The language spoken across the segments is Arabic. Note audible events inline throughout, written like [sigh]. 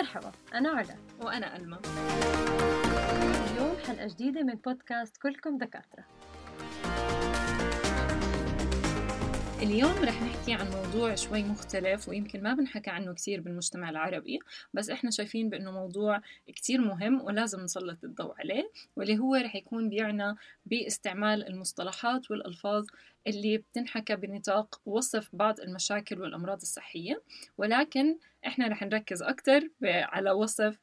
مرحبا أنا علا. وأنا ألمى اليوم حلقة جديدة من بودكاست كلكم دكاترة. اليوم رح نحكي عن موضوع شوي مختلف ويمكن ما بنحكى عنه كثير بالمجتمع العربي بس إحنا شايفين بأنه موضوع كثير مهم ولازم نسلط الضوء عليه واللي هو رح يكون بيعنى باستعمال المصطلحات والألفاظ اللي بتنحكى بنطاق وصف بعض المشاكل والأمراض الصحية ولكن إحنا رح نركز أكثر على وصف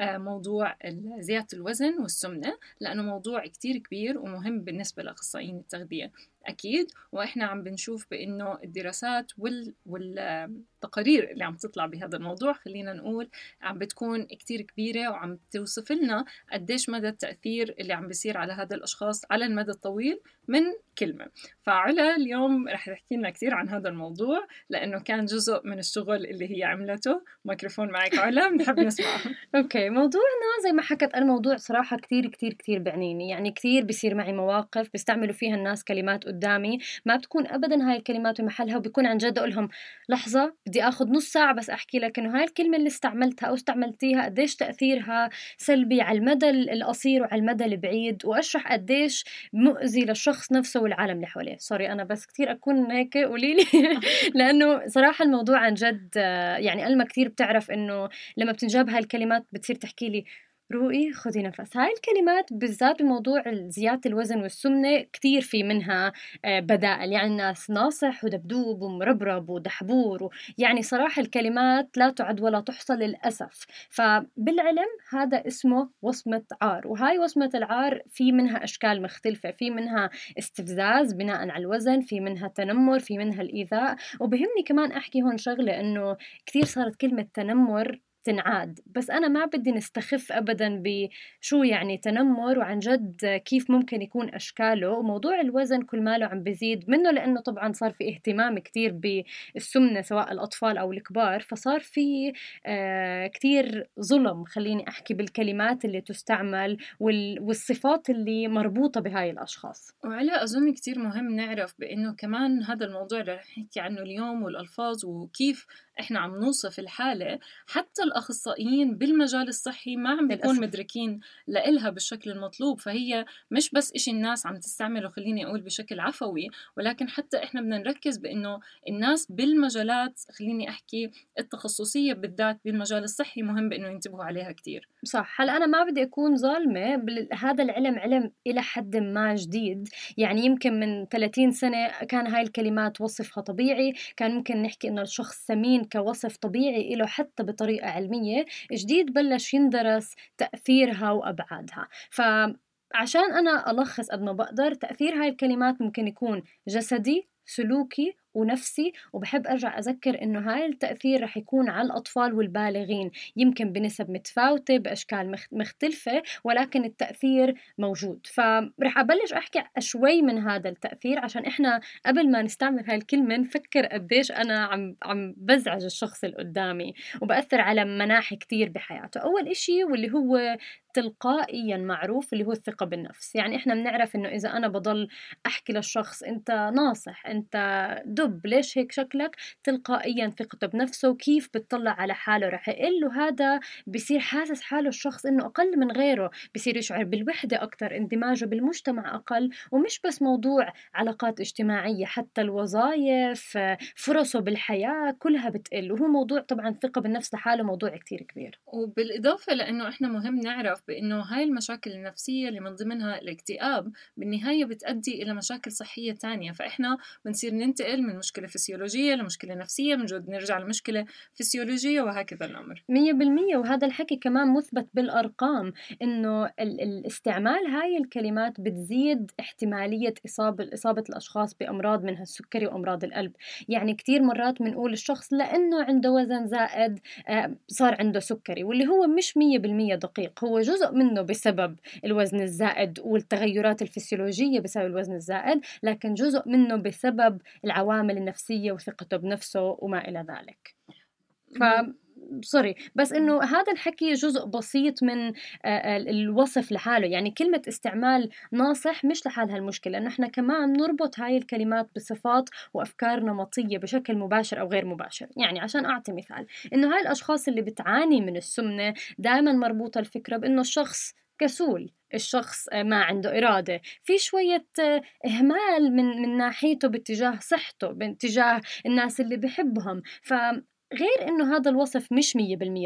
آه، موضوع زيادة الوزن والسمنة لأنه موضوع كتير كبير ومهم بالنسبة لأخصائيين التغذية. أكيد وإحنا عم بنشوف بأنه الدراسات وال... والتقارير اللي عم تطلع بهذا الموضوع خلينا نقول عم بتكون كتير كبيرة وعم توصف لنا قديش مدى التأثير اللي عم بيصير على هذا الأشخاص على المدى الطويل من كلمة. فعلا اليوم رح تحكي لنا كثير عن هذا الموضوع لأنه كان جزء من الشغل اللي هي عملته. ميكروفون معك علا بنحب نسمع [laughs] okay موضوعنا زي ما حكت الموضوع صراحة كثير كثير كثير بعنيني. يعني كثير بيصير معي مواقف بيستعملوا فيها الناس كلمات قدامي ما بتكون ابدا هاي الكلمات بمحلها وبكون عن جد أقول لهم لحظة بدي آخذ نص ساعة بس أحكي لك إنه هاي الكلمة اللي استعملتها أو استعملتيها قديش تأثيرها سلبي على المدى القصير وعلى المدى البعيد وأشرح قديش مؤذي للشخص نفسه والعالم اللي حواليه. سوري أنا بس كثير أكون هيك قولي لي. [laughs] لأنه صراحة الموضوع عن جد يعني الما كثير بتعرف إنه لما بتنجاب هاي الكلمات بتصير تحكي لي روقي خذي نفس. هاي الكلمات بالذات بموضوع زيادة الوزن والسمنة كتير في منها آه، بدائل. يعني الناس ناصح ودبدوب ومربرب ودحبور يعني صراحة الكلمات لا تعد ولا تحصى للأسف. فبالعلم هذا اسمه وصمة عار. وهاي وصمة العار في منها أشكال مختلفة. في منها استفزاز بناء على الوزن في منها تنمر في منها الإيذاء. وبهمني كمان أحكي هون شغلة إنه كثير صارت كلمة تنمر تنعاد. بس أنا ما بدي نستخف أبدا بشو يعني تنمر وعن جد كيف ممكن يكون أشكاله. وموضوع الوزن كل ماله عم بزيد منه لأنه طبعا صار في اهتمام كتير بالسمنة سواء الأطفال أو الكبار. فصار في آه كتير ظلم خليني أحكي بالكلمات اللي تستعمل والصفات اللي مربوطة بهاي الأشخاص. وعلى أظن كتير مهم نعرف بأنه كمان هذا الموضوع اللي رح نحكي عنه اليوم والألفاظ وكيف إحنا عم نوصف الحالة حتى الأخصائيين بالمجال الصحي ما عم بيكون مدركين لإلها بالشكل المطلوب فهي مش بس إشي الناس عم تستعمله خليني أقول بشكل عفوي ولكن حتى إحنا بدنا نركز بإنه الناس بالمجالات خليني أحكي التخصصية بالذات بالمجال الصحي مهم بإنه ينتبهوا عليها كثير صح. هلأ أنا ما بدي أكون ظالمة هذا العلم علم إلى حد ما جديد. يعني يمكن من 30 سنة كان هاي الكلمات وصفها طبيعي كان ممكن نحكي إنه الشخص سمين كوصف طبيعي له حتى بطريقة علمية جديد بلش يندرس تأثيرها وأبعادها. فعشان أنا ألخص قد ما بقدر تأثير هاي الكلمات ممكن يكون جسدي سلوكي ونفسي وبحب أرجع أذكر إنه هاي التأثير رح يكون على الأطفال والبالغين. يمكن بنسب متفاوتة بأشكال مختلفة ولكن التأثير موجود. فرح أبلش أحكي شوي من هذا التأثير عشان إحنا قبل ما نستعمل هاي الكلمة نفكر قديش أنا عم عم بزعج الشخص اللي قدامي وبأثر على مناحي كتير بحياته. أول إشي واللي هو تلقائيا معروف اللي هو الثقة بالنفس. يعني إحنا بنعرف إنه إذا أنا بضل أحكي للشخص أنت ناصح أنت دب ليش هيك شكلك؟ تلقائيا ثقته بنفسه وكيف بتطلع على حاله رح يقل وهذا بصير حاسس حاله الشخص إنه أقل من غيره بصير يشعر بالوحدة أكثر اندماجه بالمجتمع أقل ومش بس موضوع علاقات اجتماعية حتى الوظائف فرصه بالحياة كلها بتقل. وهو موضوع طبعا الثقة بالنفس لحاله موضوع كتير كبير. وبالإضافة لأنه إحنا مهم نعرف بأنه هاي المشاكل النفسية اللي من ضمنها الاكتئاب بالنهاية بتؤدي إلى مشاكل صحية تانية. فإحنا بنصير ننتقل من مشكلة فسيولوجية لمشكلة نفسية بنجد نرجع لمشكلة فسيولوجية وهكذا الأمر. مية بالمية. وهذا الحكي كمان مثبت بالأرقام إنه الاستعمال هاي الكلمات بتزيد احتمالية إصابة إصابة الأشخاص بأمراض منها السكري وأمراض القلب. يعني كتير مرات بنقول الشخص لأنه عنده وزن زائد آه، صار عنده سكري واللي هو مش مية بالمية دقيق. هو جزء منه بسبب الوزن الزائد والتغيرات الفسيولوجية بسبب الوزن الزائد لكن جزء منه بسبب العوامل النفسية وثقته بنفسه وما إلى ذلك. ف سوري بس إنه هذا الحكي جزء بسيط من الوصف لحاله. يعني كلمة استعمال ناصح مش لحالها المشكلة لأنه إحنا كمان نربط هاي الكلمات بصفات وافكار نمطيه بشكل مباشر أو غير مباشر. يعني عشان أعطي مثال إنه هاي الأشخاص اللي بتعاني من السمنة دائما مربوطة الفكرة بإنه الشخص كسول الشخص ما عنده إرادة. في شوية إهمال من من ناحيته باتجاه صحته باتجاه الناس اللي بحبهم. ف غير إنه هذا الوصف مش 100%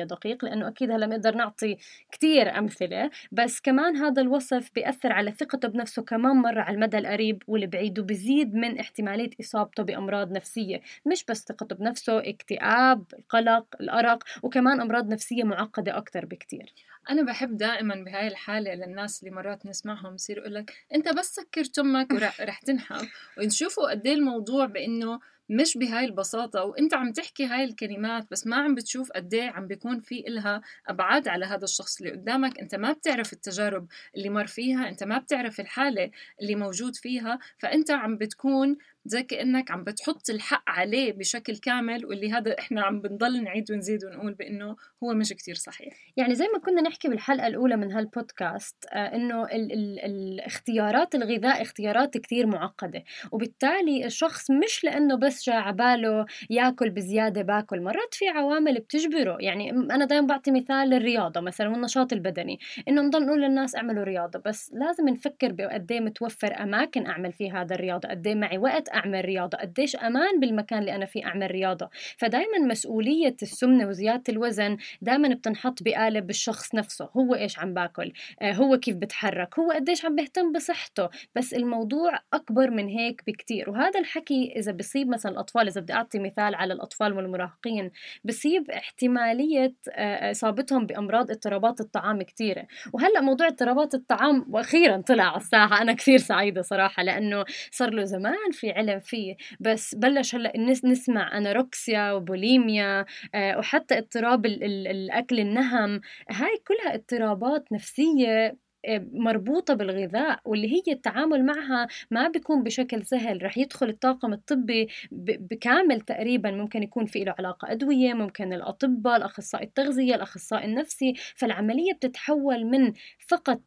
دقيق لأنه أكيد هلأ بنقدر نعطي كثير أمثلة بس كمان هذا الوصف بيأثر على ثقته بنفسه كمان مرة على المدى القريب والبعيد وبزيد من احتمالية إصابته بأمراض نفسية مش بس ثقته بنفسه اكتئاب القلق الأرق وكمان أمراض نفسية معقدة أكثر بكثير أنا بحب دائما بهاي الحالة للناس اللي مرات نسمعهم يصير يقول لك أنت بس سكر تمك ورح تنحف ونشوفوا قد إيه الموضوع بإنه مش بهاي البساطة وإنت عم تحكي هاي الكلمات بس ما عم بتشوف قد إيه عم بيكون في إلها أبعاد على هذا الشخص اللي قدامك. إنت ما بتعرف التجارب اللي مر فيها إنت ما بتعرف الحالة اللي موجود فيها فإنت عم بتكون زي كأنك عم بتحط الحق عليه بشكل كامل واللي هذا إحنا عم بنضل نعيد ونزيد ونقول بإنه هو مش كتير صحيح. يعني زي ما كنا نحكي بالحلقة الأولى من هالبودكاست آه إنه ال ال الاختيارات الغذاء اختيارات كتير معقدة وبالتالي الشخص مش لأنه بس جاء عباله ياكل بزيادة باكل مرات في عوامل بتجبره. يعني أنا دائما بعطي مثال الرياضة مثلا والنشاط البدني. إنه نضل نقول للناس اعملوا رياضة بس لازم نفكر بقد متوفر أماكن أعمل فيها هذا الرياضة قد معي وقت أعمل رياضة؟ قديش أمان بالمكان اللي أنا فيه أعمل رياضة؟ فدائما مسؤولية السمنة وزيادة الوزن دائما بتنحط بقالب الشخص نفسه هو إيش عم باكل؟ آه هو كيف بتحرك؟ هو قديش عم بيهتم بصحته؟ بس الموضوع أكبر من هيك بكتير. وهذا الحكي إذا بصيب مثلا الأطفال إذا بدي أعطي مثال على الأطفال والمراهقين بصيب احتمالية آه إصابتهم بأمراض اضطرابات الطعام كثيره وهلأ موضوع اضطرابات الطعام وأخيرا طلع على الساحة أنا كثير سعيدة صراحة لأنه صار له زمان في علم فيه. بس بلش هلأ الناس نسمع أنوركسيا وبوليميا آه، وحتى اضطراب الأكل النهم. هاي كلها اضطرابات نفسية آه، مربوطة بالغذاء واللي هي التعامل معها ما بيكون بشكل سهل. رح يدخل الطاقم الطبي بكامل تقريبا ممكن يكون في له علاقة أدوية ممكن الأطباء الأخصائي التغذية الأخصائي النفسي. فالعملية بتتحول من فقط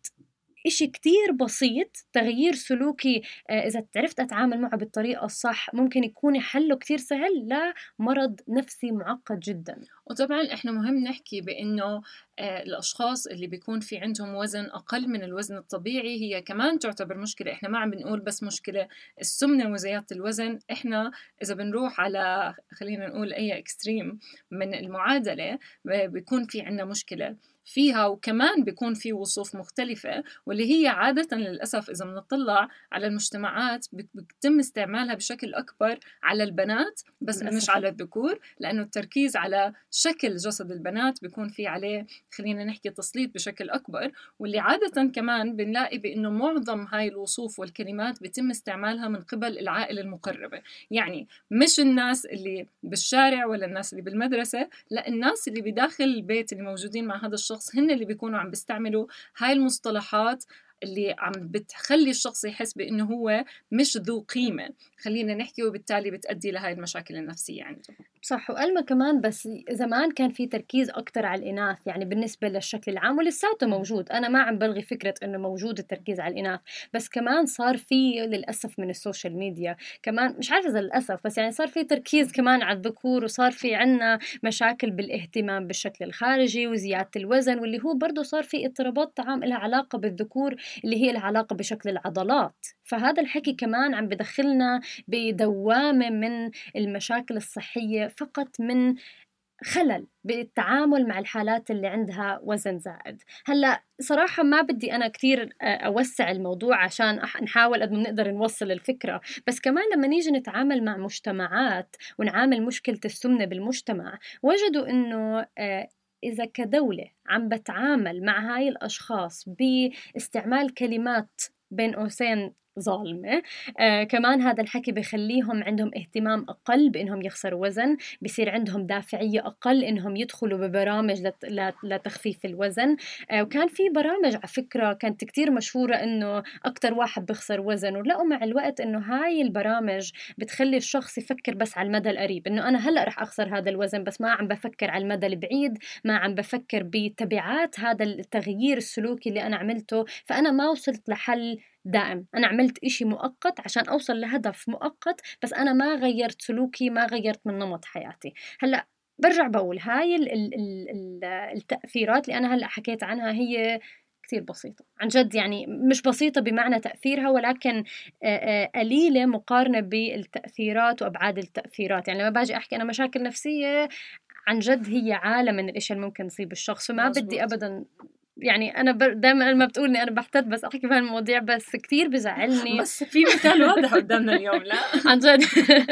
إشي كتير بسيط تغيير سلوكي آه، إذا عرفت أتعامل معه بالطريقة الصح ممكن يكون حله كتير سهل لمرض نفسي معقد جدا. وطبعا إحنا مهم نحكي بإنه آه، الأشخاص اللي بيكون في عندهم وزن أقل من الوزن الطبيعي هي كمان تعتبر مشكلة. إحنا ما عم بنقول بس مشكلة السمنة وزيادة الوزن. إحنا إذا بنروح على خلينا نقول أي إكستريم من المعادلة بيكون في عندنا مشكلة فيها. وكمان بيكون في وصوف مختلفة واللي هي عادة للأسف إذا بنطلع على المجتمعات بيتم استعمالها بشكل أكبر على البنات بس. مش على الذكور لأنه التركيز على شكل جسد البنات بيكون في عليه خلينا نحكي تسليط بشكل أكبر واللي عادة كمان بنلاقي بأنه معظم هاي الوصوف والكلمات بيتم استعمالها من قبل العائلة المقربة. يعني مش الناس اللي بالشارع ولا الناس اللي بالمدرسة لا الناس اللي بداخل البيت اللي موجودين مع هذا الشخص هن اللي بيكونوا عم بيستعملوا هاي المصطلحات اللي عم بتخلي الشخص يحس بإنه هو مش ذو قيمة. خلينا نحكي وبالتالي بتؤدي لهي المشاكل النفسية عنده صح وألما كمان بس زمان كان في تركيز أكتر على الإناث يعني بالنسبة للشكل العام ولساته موجود. أنا ما عم بلغي فكرة إنه موجود التركيز على الإناث بس كمان صار في للأسف من ال social media. كمان مش عارفة إذا للأسف بس يعني صار في تركيز كمان على الذكور وصار في عنا مشاكل بالاهتمام بالشكل الخارجي وزيادة الوزن واللي هو برضه صار في اضطرابات طعام لها علاقة بالذكور اللي هي لها علاقة بشكل العضلات. فهذا الحكي كمان عم بدخلنا بدوامة من المشاكل الصحية فقط من خلل بالتعامل مع الحالات اللي عندها وزن زائد. هلأ صراحة ما بدي أنا كثير أوسع الموضوع عشان نحاول قد ما نقدر نوصل الفكرة بس كمان لما نيجي نتعامل مع مجتمعات ونعامل مشكلة السمنة بالمجتمع وجدوا إنه إذا كدولة عم بتعامل مع هاي الأشخاص باستعمال كلمات بين قوسين ظالمة. آه كمان هذا الحكي بخليهم عندهم اهتمام أقل بإنهم يخسروا وزن بصير عندهم دافعية أقل إنهم يدخلوا ببرامج لت... لتخفيف الوزن. آه وكان في برامج على فكرة كانت كتير مشهورة إنه أكتر واحد بخسر وزن ولقوا مع الوقت إنه هاي البرامج بتخلي الشخص يفكر بس على المدى القريب إنه أنا هلأ رح أخسر هذا الوزن بس ما عم بفكر على المدى البعيد ما عم بفكر بتبعات هذا التغيير السلوكي اللي أنا عملته فأنا ما وصلت لحل دائم. أنا عملت إشي مؤقت عشان أوصل لهدف مؤقت بس أنا ما غيرت سلوكي ما غيرت من نمط حياتي. هلأ برجع بقول هاي ال ال ال التأثيرات اللي أنا هلأ حكيت عنها هي كثير بسيطة. عن جد يعني مش بسيطة بمعنى تأثيرها ولكن قليلة مقارنة بالتأثيرات وأبعاد التأثيرات. يعني لما باجي أحكي أنا مشاكل نفسية عن جد هي عالم من الإشياء اللي ممكن تصيب الشخص فما مزبوط. بدي ابدا يعني أنا دائما لما بتقولني أنا بحتد بس أحكي بهالمواضيع بس كثير بزعلني [laughs] بس في مثال واضح قدامنا اليوم لا؟ [laughs] عن جد.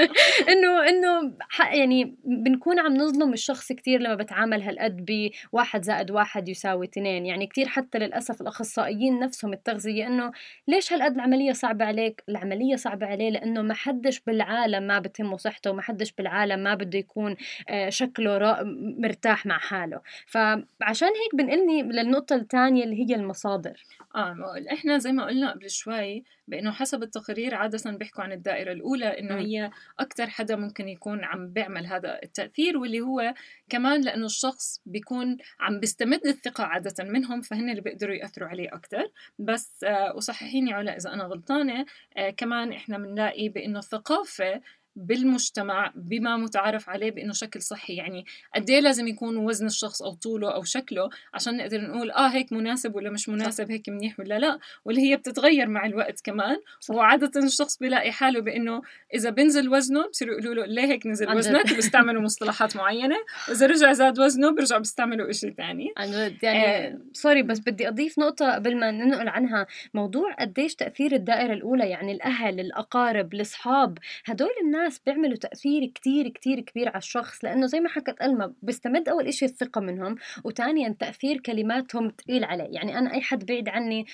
[laughs] إنه إنه يعني بنكون عم نظلم الشخص كثير لما بتعامل هالقد بواحد زائد واحد يساوي اثنين. يعني كثير حتى للأسف الأخصائيين نفسهم التغذية إنه ليش هالقد العملية صعبة عليك؟ العملية صعبة عليه لأنه ما حدش بالعالم ما بتهمه صحته وما حدش بالعالم ما بده يكون آه، شكله مرتاح مع حاله. فعشان هيك بنقلني للنقطة النقطة الثانية اللي هي المصادر. آه إحنا زي ما قلنا قبل شوي بإنه حسب التقارير عادة بيحكوا عن الدائرة الأولى إنه هي أكثر حدا ممكن يكون عم بيعمل هذا التأثير واللي هو كمان لأنه الشخص بيكون عم بيستمد الثقة عادة منهم فهن اللي بيقدروا يأثروا عليه أكثر بس آه وصححيني علا إذا أنا غلطانة آه كمان إحنا بنلاقي بأنه الثقافة بالمجتمع بما متعارف عليه بإنه شكل صحي. يعني قد إيه لازم يكون وزن الشخص أو طوله أو شكله عشان نقدر نقول آه هيك مناسب ولا مش مناسب هيك منيح ولا لا واللي هي بتتغير مع الوقت كمان. صح. وعادة الشخص بيلاقي حاله بإنه إذا بنزل وزنه بصيروا يقولوا له ليه هيك نزل وزنك؟ بيستعملوا [laughs] مصطلحات معينة. وإذا رجع زاد وزنه بيرجعوا بيستعملوا شيء ثاني عن جد. يعني آه. سوري بس بدي أضيف نقطة قبل ما ننقل عنها. موضوع قديش تأثير الدائرة الأولى يعني الأهل الأقارب الأصحاب هدول الناس الناس بيعملوا تأثير كتير كتير كبير على الشخص لأنه زي ما حكت ألما بيستمد أول إشي الثقة منهم وثانيا تأثير كلماتهم تقيل عليه يعني أنا أي حد بعيد عني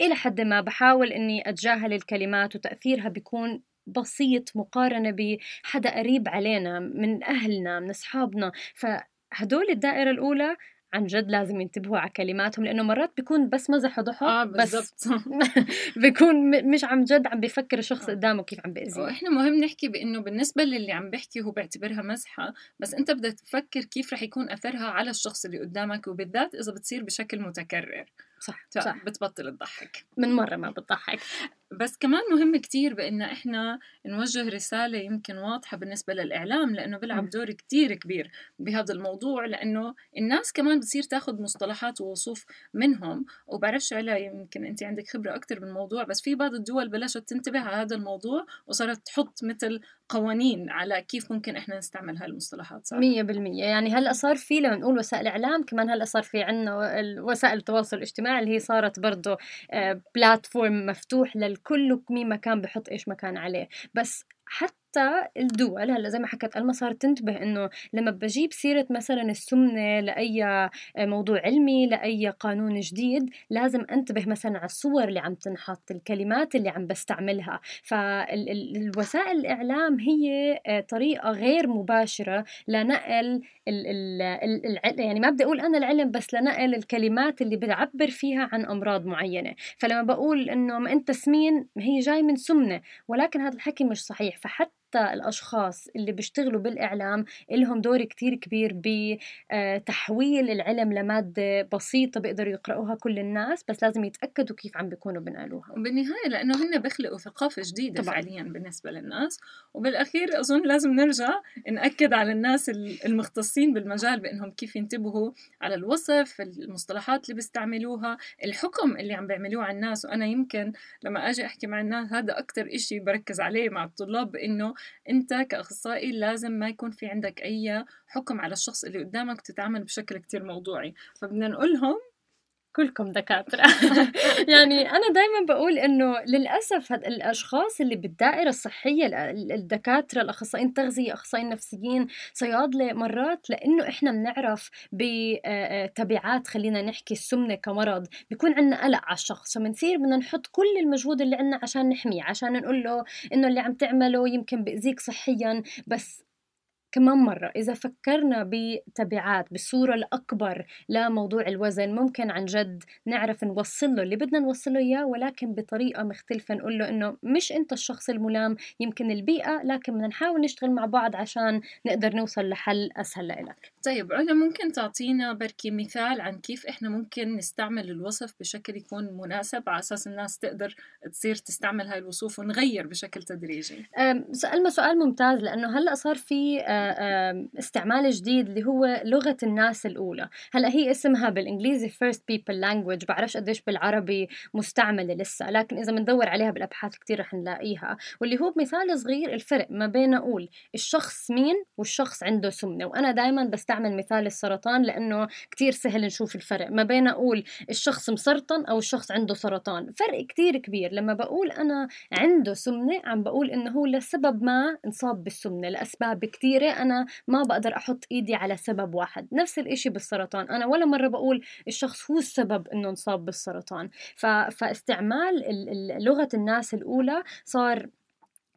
إلى حد ما بحاول إني أتجاهل الكلمات وتأثيرها بيكون بسيط مقارنة بحدا قريب علينا من أهلنا من أصحابنا. فهدول الدائرة الأولى عن جد لازم ينتبهوا على كلماتهم لأنه مرات بيكون بس مزح وضحك آه بس [laughs] بيكون مش عم جد عم بيفكر الشخص آه. قدامه كيف عم بيأذيه. وإحنا مهم نحكي بإنه بالنسبة للي عم بيحكي هو بيعتبرها مزحة بس أنت بدك تفكر كيف رح يكون أثرها على الشخص اللي قدامك وبالذات إذا بتصير بشكل متكرر. صح صح. بتبطل تضحك من مرة ما بتضحك. بس كمان مهم كتير بإن إحنا نوجه رسالة يمكن واضحة بالنسبة للإعلام لأنه بيلعب دور كتير كبير بهذا الموضوع لأنه الناس كمان بتصير تاخذ مصطلحات ووصوف منهم. وبعرفش علا يمكن أنت عندك خبرة أكتر بالموضوع بس في بعض الدول بلشت تنتبه على هذا الموضوع وصارت تحط مثل قوانين على كيف ممكن إحنا نستعمل هاي المصطلحات صح 100% يعني هلأ صار في لما نقول وسائل إعلام كمان هلأ صار في عندنا وسائل التواصل الاجتماعي اللي هي صارت برضه بلاتفورم مفتوح للكل ومين مكان بحط إيش مكان عليه. بس حتى حتى الدول هلأ زي ما حكت ألما صارت تنتبه إنه لما بجيب سيرة مثلا السمنة لأي موضوع علمي لأي قانون جديد لازم أنتبه مثلا على الصور اللي عم تنحط الكلمات اللي عم بستعملها. فالوسائل الإعلام هي طريقة غير مباشرة لنقل ال ال ال يعني ما بدي أقول أنا العلم بس لنقل الكلمات اللي بتعبر فيها عن أمراض معينة. فلما بقول إنه ما أنت سمين هي جاي من سمنة ولكن هذا الحكي مش صحيح. فحتى حتى الأشخاص اللي بيشتغلوا بالإعلام لهم دور كتير كبير بتحويل العلم لمادة بسيطة بيقدروا يقرأوها كل الناس بس لازم يتأكدوا كيف عم بيكونوا بنقلوها وبالنهاية لأنه هن بيخلقوا ثقافة جديدة طبعا. فعليا بالنسبة للناس وبالأخير أظن لازم نرجع نأكد على الناس المختصين بالمجال بأنهم كيف ينتبهوا على الوصف المصطلحات اللي بيستعملوها الحكم اللي عم بيعملوه على الناس وأنا يمكن لما أجي أحكي مع الناس هذا أكتر إشي بركز عليه مع الطلاب بأنه أنت كأخصائي لازم ما يكون في عندك أي حكم على الشخص اللي قدامك تتعامل بشكل كتير موضوعي. فبدنا نقول لهم كلكم دكاترة. [laughs] يعني أنا دايما بقول إنه للأسف هاد الأشخاص اللي بالدائرة الصحية الدكاترة الأخصائيين التغذية أخصائيين نفسيين صيادلة مرات لأنه إحنا بنعرف بتبعات خلينا نحكي السمنة كمرض بيكون عندنا قلق على الشخص فبنصير بدنا نحط كل المجهود اللي عندنا عشان نحميه عشان نقول له إنه اللي عم تعمله يمكن بأذيك صحيا بس كمان مرة. إذا فكرنا بتبعات بالصورة الأكبر لموضوع الوزن ممكن عن جد نعرف نوصل له اللي بدنا نوصل له إياه ولكن بطريقة مختلفة نقول له إنه مش أنت الشخص الملام يمكن البيئة لكن بدنا نحاول نشتغل مع بعض عشان نقدر نوصل لحل أسهل لإلك. طيب علا ممكن تعطينا بركي مثال عن كيف إحنا ممكن نستعمل الوصف بشكل يكون مناسب على أساس الناس تقدر تصير تستعمل هاي الوصوف ونغير بشكل تدريجي؟ سألنا سؤال ممتاز لأنه هلأ صار في استعمال جديد اللي هو لغة الناس الأولى. هلا هي اسمها بالإنجليزي first people language. بعرفش قديش بالعربي مستعملة لسه لكن إذا بندور عليها بالأبحاث كتير رح نلاقيها. واللي هو بمثال صغير الفرق ما بين أقول الشخص مين والشخص عنده سمنة. وأنا دائما بستعمل مثال السرطان لأنه كتير سهل نشوف الفرق ما بين أقول الشخص مسرطن أو الشخص عنده سرطان. فرق كتير كبير. لما بقول أنا عنده سمنة عم بقول إنه هو لسبب ما انصاب بالسمنة لأسباب كتيرة أنا ما بقدر أحط إيدي على سبب واحد نفس الإشي بالسرطان. أنا ولا مرة بقول الشخص هو السبب إنه انصاب بالسرطان. ف... فاستعمال لغة الناس الأولى صار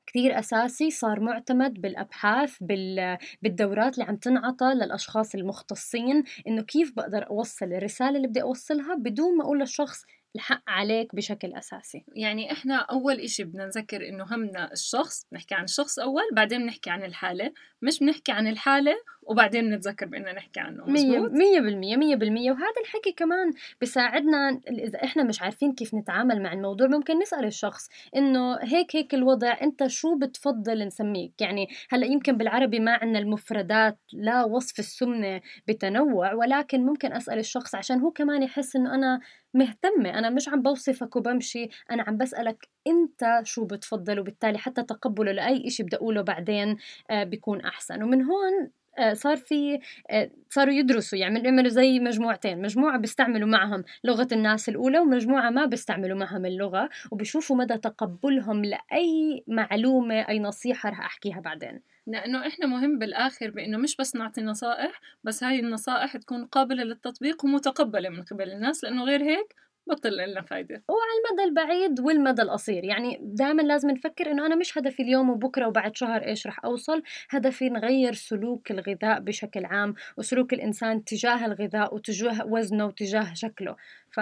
كثير أساسي صار معتمد بالأبحاث بال... بالدورات اللي عم تنعطى للأشخاص المختصين إنه كيف بقدر أوصل الرسالة اللي بدي أوصلها بدون ما أقول للشخص الحق عليك بشكل أساسي. يعني إحنا أول إشي بدنا نذكر إنه همنا الشخص نحكي عن الشخص أول بعدين بنحكي عن الحالة. مش بنحكي عن الحالة وبعدين نتذكر بأننا نحكي عنه. مية, مية بالمية مية بالمية. وهذا الحكي كمان بيساعدنا إذا إحنا مش عارفين كيف نتعامل مع الموضوع. ممكن نسأل الشخص إنه هيك هيك الوضع أنت شو بتفضل نسميك؟ يعني هلأ يمكن بالعربي ما عندنا المفردات لا وصف السمنة بتنوع. ولكن ممكن أسأل الشخص عشان هو كمان يحس إنه أنا مهتمة. أنا مش عم بوصفك وبمشي. أنا عم بسألك أنت شو بتفضل؟ وبالتالي حتى تقبله لأي إشي بدي أقوله بعدين آه، بيكون أحسن. ومن هون صار في آه، صاروا يدرسوا يعني يعملوا زي مجموعتين مجموعة بيستعملوا معهم لغة الناس الأولى ومجموعة ما بيستعملوا معهم اللغة وبيشوفوا مدى تقبلهم لأي معلومة أي نصيحة رح أحكيها بعدين. لأنه إحنا مهم بالآخر بإنه مش بس نعطي نصائح بس هاي النصائح تكون قابلة للتطبيق ومتقبلة من قبل الناس لأنه غير هيك بطل لنا فايدة. وعلى المدى البعيد والمدى القصير. يعني دائما لازم نفكر إنه أنا مش هدفي اليوم وبكرة وبعد شهر إيش رح أوصل. هدفي نغير سلوك الغذاء بشكل عام وسلوك الإنسان تجاه الغذاء وتجاه وزنه وتجاه شكله. ف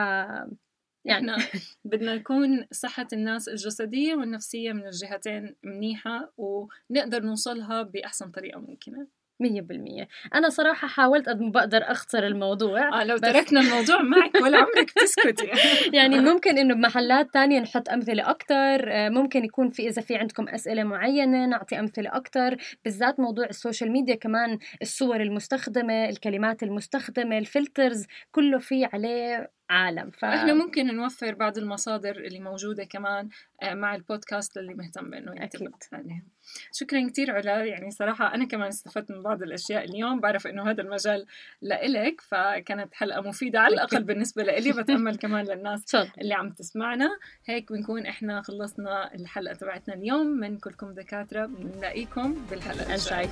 يعني إحنا [laughs] بدنا نكون صحة الناس الجسدية والنفسية من الجهتين منيحة ونقدر نوصلها بأحسن طريقة ممكنة. مية بالمية. أنا صراحة حاولت قد ما بقدر أختصر الموضوع آه لو تركنا الموضوع معك ولا عمرك تسكتي [laughs] يعني ممكن إنه بمحلات تانية نحط أمثلة أكتر آه، ممكن يكون في إذا في عندكم أسئلة معينة نعطي أمثلة أكتر بالذات موضوع ال social media كمان الصور المستخدمة الكلمات المستخدمة ال filters كله في عليه عالم. ف... إحنا ممكن نوفر بعض المصادر اللي موجودة كمان آه، مع البودكاست اللي مهتم بإنه يعتمد عليها. شكرا كثير علا يعني صراحة أنا كمان استفدت من بعض الأشياء اليوم. بعرف إنه هذا المجال لإلك فكانت حلقة مفيدة على الأقل بالنسبة لإلي. بتأمل كمان للناس [laughs] اللي عم تسمعنا. هيك بنكون إحنا خلصنا الحلقة تبعتنا اليوم. من كلكم دكاترة بنلاقيكم بالحلقة الجاية.